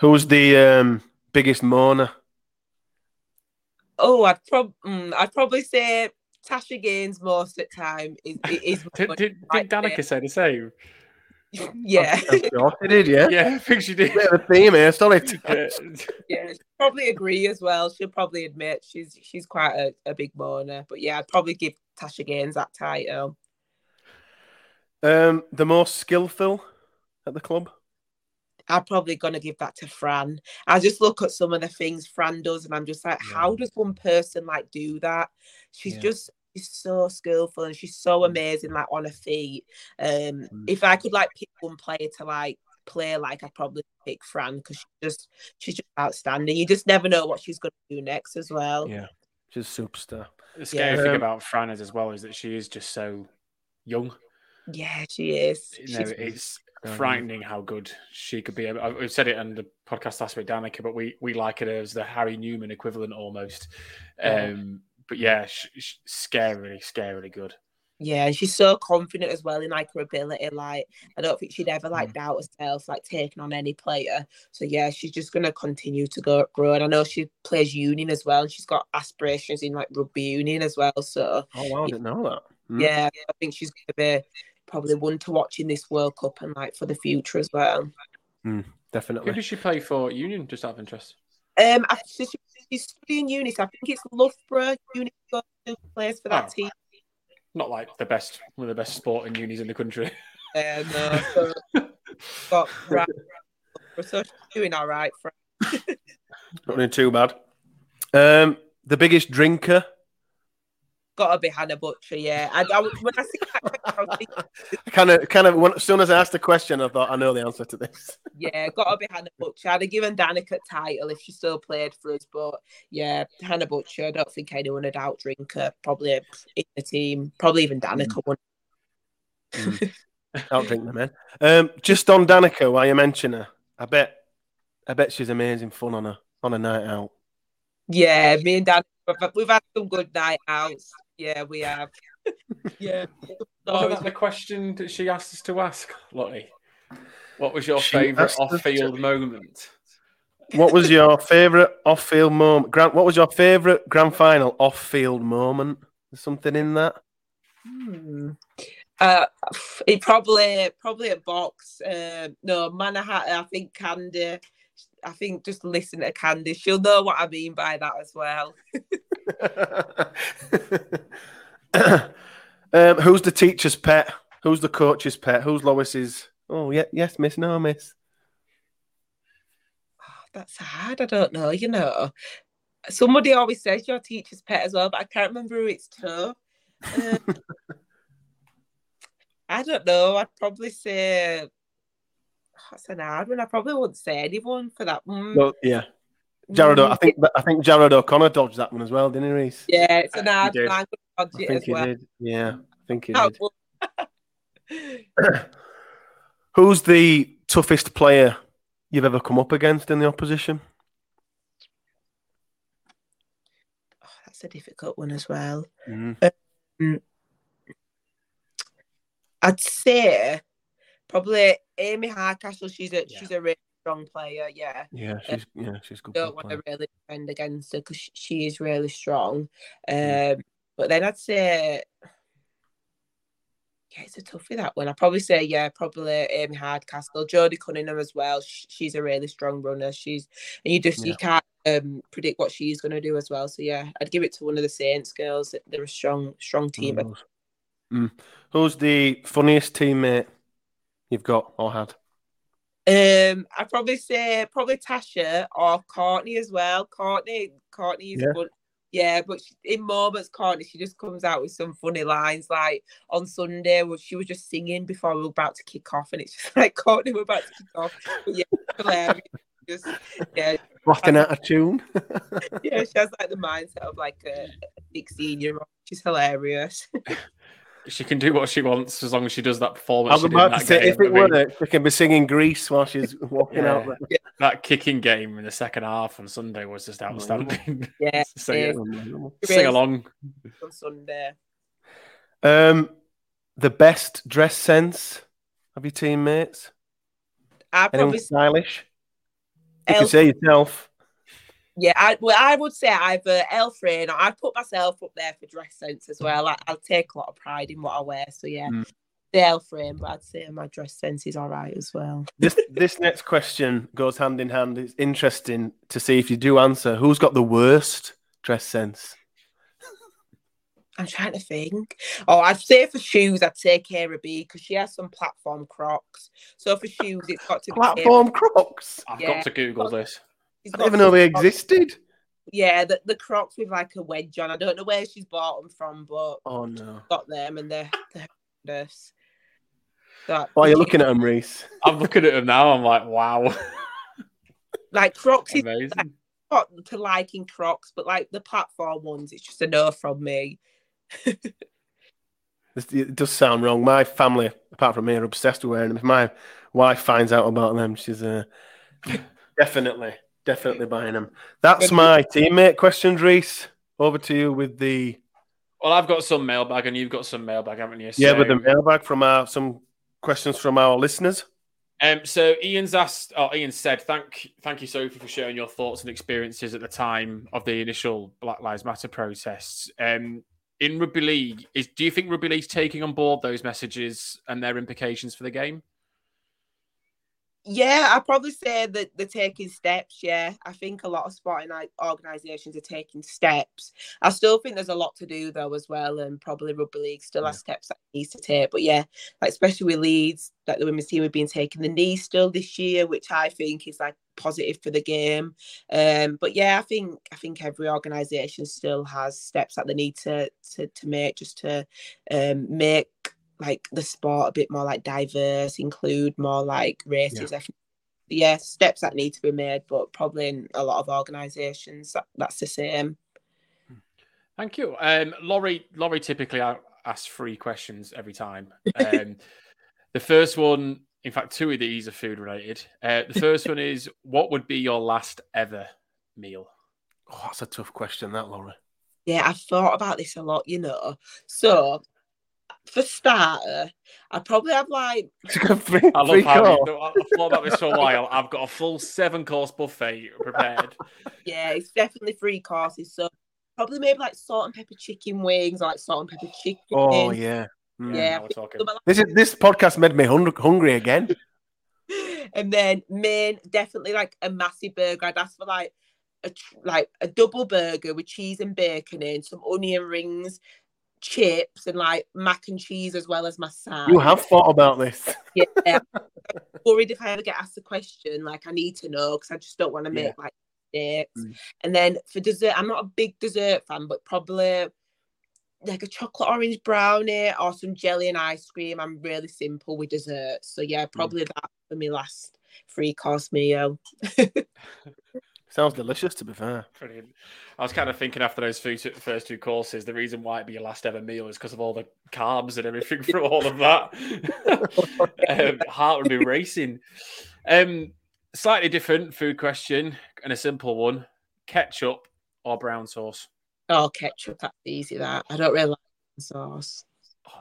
Who's the um, biggest moaner? Oh, I'd prob mm, I'd probably say Tasha Gaines most of the time is is Did, did, did Danica say the same? yeah I'm sure he did, yeah. Yeah, I think she did. Bit of a theme here, sorry. Yeah. yeah she'll probably agree as well. She'll probably admit she's she's quite a, a big moaner, But yeah, I'd probably give Tasha Gaines that title. Um, the most skillful at the club? I'm probably gonna give that to Fran. I just look at some of the things Fran does, and I'm just like, how does one person like do that? She's Yeah. just she's so skillful and she's so amazing, like on her feet. Um, Mm. if I could like pick one player to like play like, I'd probably pick Fran because she's just she's just outstanding. You just never know what she's gonna do next as well. Yeah. She's a superstar. The scary Yeah. thing Um, about Fran is as well is that she is just so young. Yeah, she is. You know, She's- it's Yeah. frightening how good she could be. I- We've said it on the podcast last week, Danica, but we we like it as the Harry Newman equivalent almost. Um, but yeah, sh- sh- scarily, scarily good. Yeah, and she's so confident as well in like her ability. Like, I don't think she'd ever Mm. like doubt herself, like taking on any player. So yeah, she's just gonna continue to go grow. And I know she plays union as well, and she's got aspirations in like rugby union as well. So Oh, wow, I didn't know that. Mm. yeah, I think she's gonna be probably one to watch in this World Cup and like for the future as well. Who Definitely. does she play for Union? Just out of interest. Um, I, she, she's studying uni, so I think it's Loughborough Uni goes to plays for that Oh. team. Not like the best, one of the best sporting unis in the country. Uh, no, so got right. So doing all right for Not doing too bad. Um, the biggest drinker? Gotta be Hannah Butcher, yeah. I, I, when I see that, I was thinking, Kind of, kind of. when- As soon as I asked the question, I thought I know the answer to this. yeah, gotta be Hannah Butcher. I'd have given Danica title if she still played for us, but yeah, Hannah Butcher. I don't think anyone would outdrink her. Probably in the team, probably even Danica would. I'll drink them in. Um, just on Danica, while you mention her, I bet, I bet she's amazing fun on a on a night out. Yeah, me and Dan, we've had some good night outs. Yeah, we have. yeah. Wasn't that the question that she asked us to ask, Lottie? What was your She favourite asked us off-field to- moment? What was your favourite off-field moment? Grant, what was your favourite grand final off-field moment? There's something in that. Hmm. Uh, it probably probably a box. Uh, no, Manhattan. I think Candy. I think just listen to Candy. She'll know what I mean by that as well. um, who's the teacher's pet? Who's the coach's pet? Who's Lois's? Oh, yeah, yes, miss, no, miss. Oh, that's hard. I don't know. You know, somebody always says your teacher's pet as well, but I can't remember who it's to. Uh, I don't know. I'd probably say that's an hard one. I probably wouldn't say anyone for that one. Well, yeah, Jarrod. I think I think Jarrod O'Connor dodged that one as well, didn't he, Reese? Yeah, it's an He hard I'm gonna dodge I it think as well. did. Yeah, I think he That did. Who's the toughest player you've ever come up against in the opposition? Oh, that's a difficult one as well. Mm. I'd say probably Amy Hardcastle. She's a Yeah. she's a really strong player. Yeah, Yeah, she's yeah, she's good. don't want to really defend against her because she is really strong. Mm. Um, but then I'd say. Yeah, it's a toughie that one. I'd probably say, yeah, probably Amy Hardcastle, Jodie Cunningham as well. She's a really strong runner. She's and you just you can't um, predict what she's going to do as well. So yeah, I'd give it to one of the Saints girls. They're a strong, strong team. Mm. Who's the funniest teammate you've got or had? Um, I'd probably say probably Tasha or Courtney as well. Courtney, Courtney is Yeah. good. Yeah, but she, in moments, Courtney, she just comes out with some funny lines. Like on Sunday, where she was just singing before we were about to kick off, and it's just like Courtney, we're about to kick off. But yeah, hilarious. Just yeah, Rocking out of tune. yeah, she has like the mindset of like a sixteen-year-old. She's hilarious. She can do what she wants as long as she does that performance. I performance. was she did in about to say, game. if it I mean, were, she can be singing Grease while she's walking out. Yeah. that kicking game in the second half on Sunday was just mm. outstanding. Yeah, so, mm, mm, sing along. on Sunday. Um, the best dress sense of your teammates? I Anyone probably stylish? You can say yourself. Yeah, I well, I would say either Elle Frain or I'd put myself up there for dress sense as well. I, I'll take a lot of pride in what I wear. So yeah, Mm. the Elle Frain, but I'd say my dress sense is all right as well. This this next question goes hand in hand. It's interesting to see if you do answer. Who's got the worst dress sense? I'm trying to think. Oh, I'd say for shoes, I'd say Kara B because she has some platform Crocs. So for shoes, it's got to be Platform Crocs. I've Yeah. got to Google this. She's I got didn't even know they Crocs- existed. Yeah, the, the Crocs with like a wedge on. I don't know where she's bought them from, but Oh no! got them and they're, they're horrendous. So, Why are you looking at them, Reese? I'm looking at them now. I'm like, wow, like Crocs is amazing. got to liking Crocs, but like the platform ones, it's just a no from me. It does sound wrong. My family, apart from me, are obsessed with wearing them. If my wife finds out about them, she's uh, definitely, definitely buying them. That's my teammate questions, Reese. Over to you with the Well, I've got some mailbag, and you've got some mailbag, haven't you? yeah, with the mailbag from our some questions from our listeners. Um, so Ian's asked, or Ian said, "Thank, thank you, Sophie, for sharing your thoughts and experiences at the time of the initial Black Lives Matter protests." Um, in rugby league, is do you think rugby league's taking on board those messages and their implications for the game? Yeah, I'd probably say that they're taking steps. Yeah, I think a lot of sporting like, organisations are taking steps. I still think there's a lot to do though as well, and probably rugby league still has steps that needs to take. But yeah, like especially with Leeds, like the women's team have been taking the knee still this year, which I think is like positive for the game. Um, but yeah, I think I think every organisation still has steps that they need to to, to make just to um, make like the sport a bit more like diverse, include more like races. Yeah. yeah, steps that need to be made, but probably in a lot of organisations that, that's the same. Thank you, um, Laurie. Laurie typically asks three questions every time. Um, the first one in fact, two of these are food related. Uh, the first one is what would be your last ever meal? Oh, that's a tough question, that Laurie. Yeah, I've thought about this a lot, you know. So, for starter, I probably have like. three, I love how you, I've thought about this for a while. I've got a full seven course buffet prepared. yeah, it's definitely three courses. So, probably maybe like salt and pepper chicken wings, or like salt and pepper chicken. Oh, yeah. Mm. Yeah, this is this podcast made me hungry again. and then main, definitely like a massive burger. I'd ask for like a like a double burger with cheese and bacon in, some onion rings, chips, and like mac and cheese as well as my side. You have thought about this. Yeah. worried if I ever get asked a question, like I need to know because I just don't want to make yeah. like mistakes. Mm. And then for dessert, I'm not a big dessert fan, but probably like a chocolate orange brownie or some jelly and ice cream. I'm really simple with dessert. So yeah, mm. probably mm. that for my last three course meal. Sounds delicious, to be fair. Brilliant. I was kind of thinking after those first two courses, the reason why it'd be your last ever meal is because of all the carbs and everything from all of that. um, heart would be racing. Um, slightly different food question and a simple one: ketchup or brown sauce? Oh, ketchup. That's easy. That I don't really like sauce. Oh,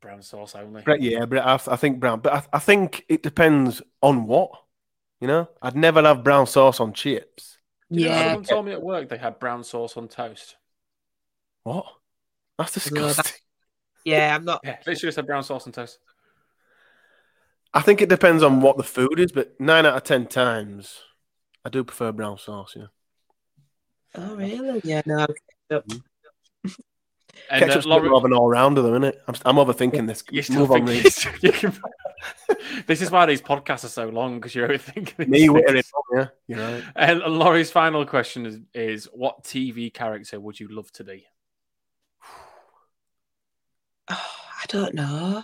brown sauce only. Yeah, but I, I think brown. But I, I, think it depends on what. You know, I'd never have brown sauce on chips. You yeah. Know, someone told me at work they had brown sauce on toast. What? That's disgusting. yeah, I'm not. Yeah, they should have said brown sauce on toast. I think it depends on what the food is, but nine out of ten times, I do prefer brown sauce. Yeah. Oh really? Yeah, no. Hmm? And, Ketchup's uh, Laurie... more of an all-rounder, though, isn't it? I'm, I'm overthinking this. You Move on, can... this is why these podcasts are so long because you're overthinking. Me wearing yeah, you know. And Laurie's final question is, is: What TV character would you love to be? Oh, I don't know.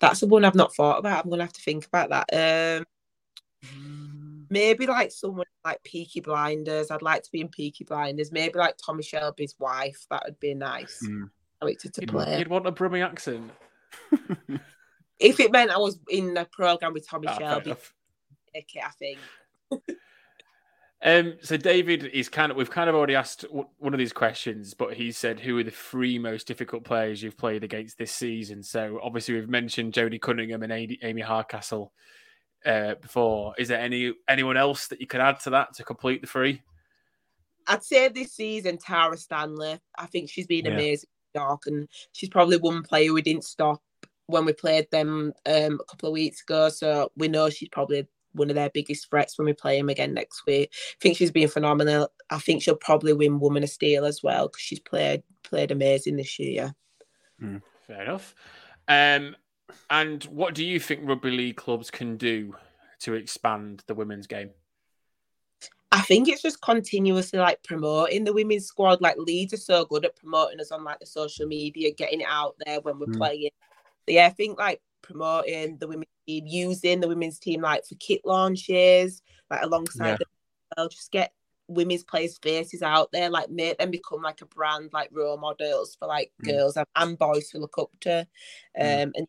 That's the one I've not thought about. I'm gonna have to think about that. Um, maybe like someone like Peaky Blinders. I'd like to be in Peaky Blinders. Maybe like Tommy Shelby's wife. That would be nice. Mm. To, to you'd, play. You'd want a Brummie accent. if it meant I was in a program with Tommy ah, Shelby, okay, I think. Um, so David is kind of we've kind of already asked one of these questions, but he said who are the three most difficult players you've played against this season? So obviously we've mentioned Jodie Cunningham and Amy Hardcastle uh, before. Is there any anyone else that you could add to that to complete the three? I'd say this season Tara Stanley. I think she's been yeah. amazing, dark, and she's probably one player we didn't stop when we played them um, a couple of weeks ago. So we know she's probably one of their biggest threats when we play them again next week. I think she's been phenomenal. I think she'll probably win Woman of Steel as well because she's played played amazing this year. Mm, fair enough. Um, and what do you think rugby league clubs can do to expand the women's game? I think it's just continuously like promoting the women's squad. Like Leeds are so good at promoting us on like the social media, getting it out there when we're mm. playing. But yeah, I think like promoting the women's team, using the women's team like for kit launches, like alongside yeah. the well, just get women's players' faces out there, like make them become like a brand, like role models for like mm. girls and, and, boys to look up to. Mm. Um, mm. and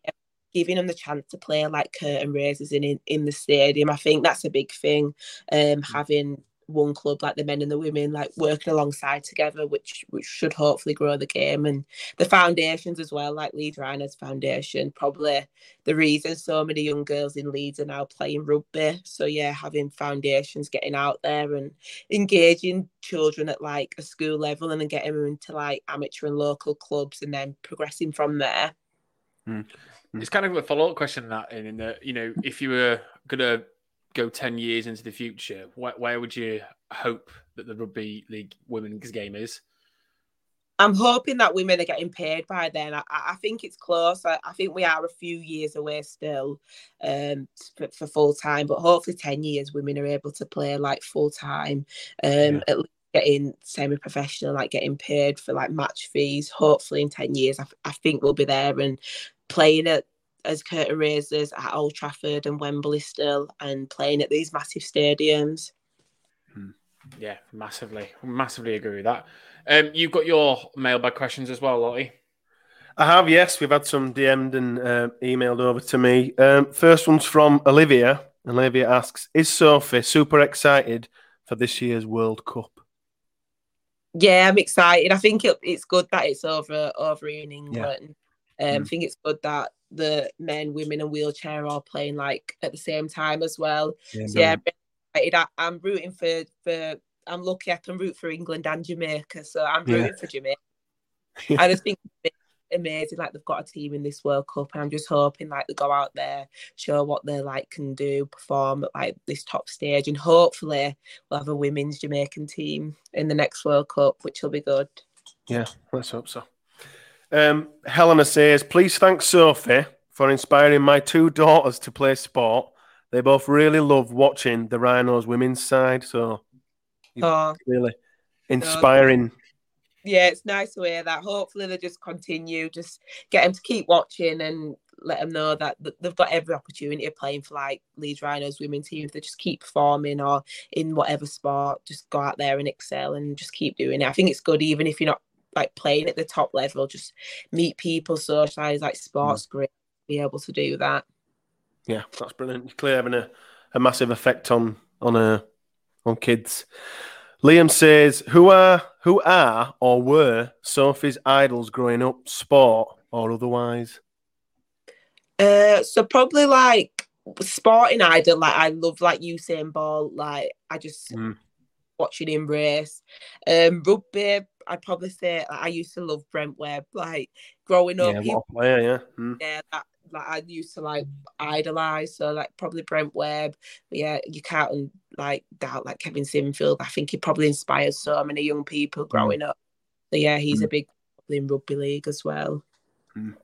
giving them the chance to play like curtain raisers in, in, in the stadium. I think that's a big thing. Um, mm. having one club like the men and the women like working alongside together, which which should hopefully grow the game and the foundations as well, like Leeds Rhinos Foundation. Probably the reason so many young girls in Leeds are now playing rugby. So yeah, having foundations, getting out there and engaging children at like a school level and then getting them into like amateur and local clubs and then progressing from there. Mm. It's kind of a follow up question that in, in that you know if you were gonna go ten years into the future, where, where would you hope that the rugby league women's game is? I'm hoping that women are getting paid by then. I, I think it's close. I, I, think we are a few years away still um, for, for full time, but hopefully 10 years women are able to play like full time, um, yeah. at least getting semi professional, like getting paid for like match fees. Hopefully in 10 years, I, I think we'll be there and playing at as curtain raisers at Old Trafford and Wembley still and playing at these massive stadiums. Hmm. Yeah, massively, massively agree with that. Um, you've got your mailbag questions as well, Lottie. I have, yes. We've had some DM'd and uh, emailed over to me. Um, first one's from Olivia. Olivia asks Is Sophie super excited for this year's World Cup? Yeah, I'm excited. I think it, it's good that it's over over in England. Yeah. Um, mm. I think it's good that the men, women, and wheelchair are playing like at the same time as well. Yeah, so, yeah I, I'm rooting for for I'm lucky I can root for England and Jamaica, so I'm rooting yeah. for Jamaica. I just think amazing, like they've got a team in this World Cup, and I'm just hoping like they go out there, show what they like can do, perform at like this top stage, and hopefully we'll have a women's Jamaican team in the next World Cup, which will be good. Yeah, let's hope so. Um, Helena says, please thank Sophie for inspiring my two daughters to play sport. They both really love watching the Rhinos women's side, so Oh, really inspiring. Yeah, it's nice to hear that. Hopefully, they just continue, just get them to keep watching and let them know that they've got every opportunity of playing for like Leeds Rhinos women team. If they just keep performing or in whatever sport, just go out there and excel and just keep doing it. I think it's good, even if you're not like playing at the top level, just meet people, socialize. Like sports, mm. great, be able to do that. Yeah, that's brilliant. You're clearly having a, a massive effect on on a on kids. Liam says, "Who are who are or were Sophie's idols growing up, sport or otherwise?" Uh, so probably like sporting idol. Like I love like Usain Bolt. Like I just mm. watching him race. Um, rugby. I'd probably say like, I used to love Brent Webb. Like growing up, yeah, he, player, yeah, mm. yeah. That, like I used to like idolize. So like probably Brent Webb. But yeah, you can't like doubt like Kevin Sinfield. I think he probably inspires so many young people mm. growing up. So yeah, he's mm. a big in rugby league as well. Mm.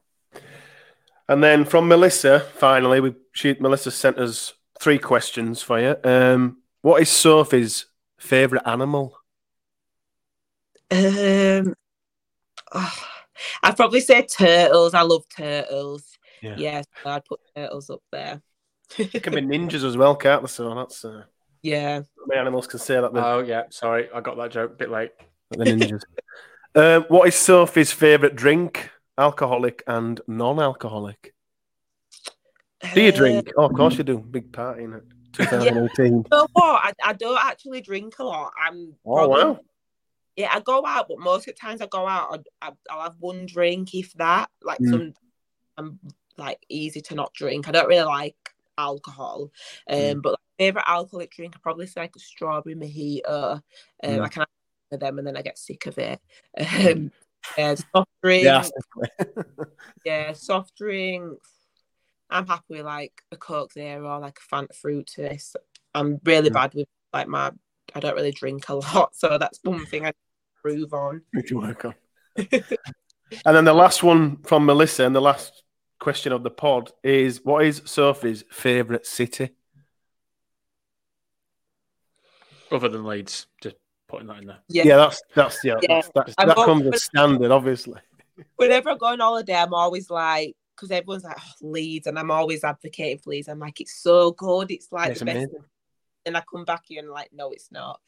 And then from Melissa, finally, we she Melissa sent us three questions for you. Um, what is Sophie's favourite animal? Um, oh, I'd probably say turtles. I love turtles. Yeah, yeah so I'd put turtles up there. it can be ninjas as well, can't they? So that's uh, yeah. Many animals can say that. Oh yeah, sorry, I got that joke a bit late. The ninjas. uh, what is Sophie's favourite drink? Alcoholic and non-alcoholic. Do you drink? Oh, of course you do. Big party in it. 2018. Yeah. You know what? I, I don't actually drink a lot. I'm. Oh probably, wow. Yeah, I go out, but most of the times I go out, I, will have one drink, if that. Like mm. some, I'm like easy to not drink. I don't really like alcohol, um, mm. but like, favorite alcoholic drink, I probably say like a strawberry mojito. Um, mm. I can have them and then I get sick of it. Um, yeah, soft drink. Yeah, yeah, soft drink. I'm happy with like a Coke there or like a Fanta Fruit Twist. I'm really bad with like my. I don't really drink a lot, so that's one thing I improve on. Need to work on. and then the last one from Melissa, and the last question of the pod is: What is Sophie's favourite city? Other than Leeds, just putting that in there. Yeah, yeah that's that's yeah, yeah. That's, that's, that comes as standard, obviously. Whenever I go on holiday, I'm always like, because everyone's like oh, Leeds, and I'm always advocating for Leeds. I'm like, it's so good. It's like it's the amazing. best. And I come back here and like, no, it's not.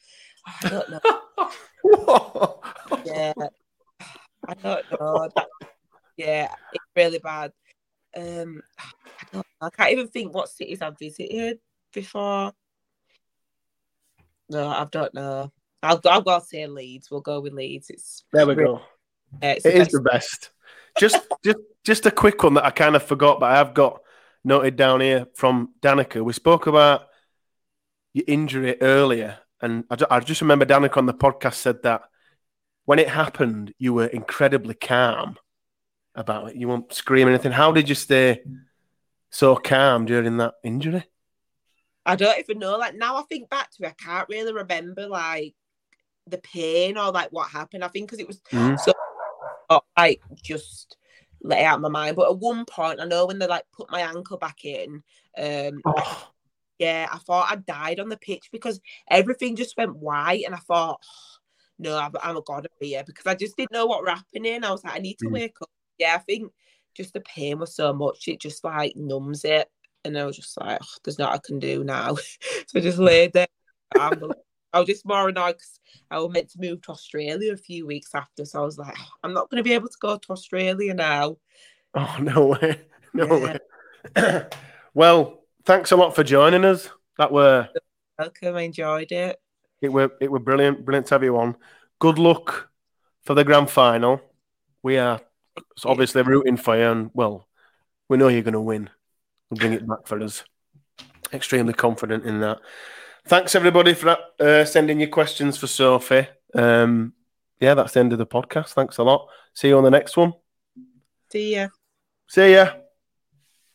Oh, I don't know. yeah, I don't know. That, yeah, it's really bad. Um, I, don't, I can't even think what cities I've visited before. No, I don't know. I'll I'll go say Leeds. We'll go with Leeds. It's there. We really, go. Uh, it the is the best. Just just just a quick one that I kind of forgot, but I have got noted down here from Danica. We spoke about your injury earlier, and I, I just remember Danica on the podcast said that when it happened, you were incredibly calm about it. You won't scream anything. How did you stay so calm during that injury? I don't even know. Like now, I think back to it, I can't really remember like the pain or like what happened. I think because it was mm. so like just let it out of my mind. But at one point, I know when they like put my ankle back in, um, Oh, yeah, I thought I died on the pitch because everything just went white, and I thought, no, I'm, I'm a god here because I just didn't know what was happening. I was like, I need to Mm. wake up. Yeah, I think just the pain was so much, it just like numbs it, and I was just like, "Ugh, there's not I can do now. so I just laid there. I'm- was just more annoyed 'cause I was meant to move to Australia a few weeks after, so I was like, I'm not going to be able to go to Australia now. oh no way. No Yeah. way. well, thanks a lot for joining us. That were Welcome, I enjoyed it. it were it were brilliant, brilliant to have you on. Good luck for the grand final. We are obviously rooting for you, and well, we know you're going to win. We'll bring it back for us. Extremely confident in that. Thanks everybody for that, uh, sending your questions for Sophie. Um, yeah, that's the end of the podcast. Thanks a lot. See you on the next one. See ya. See ya.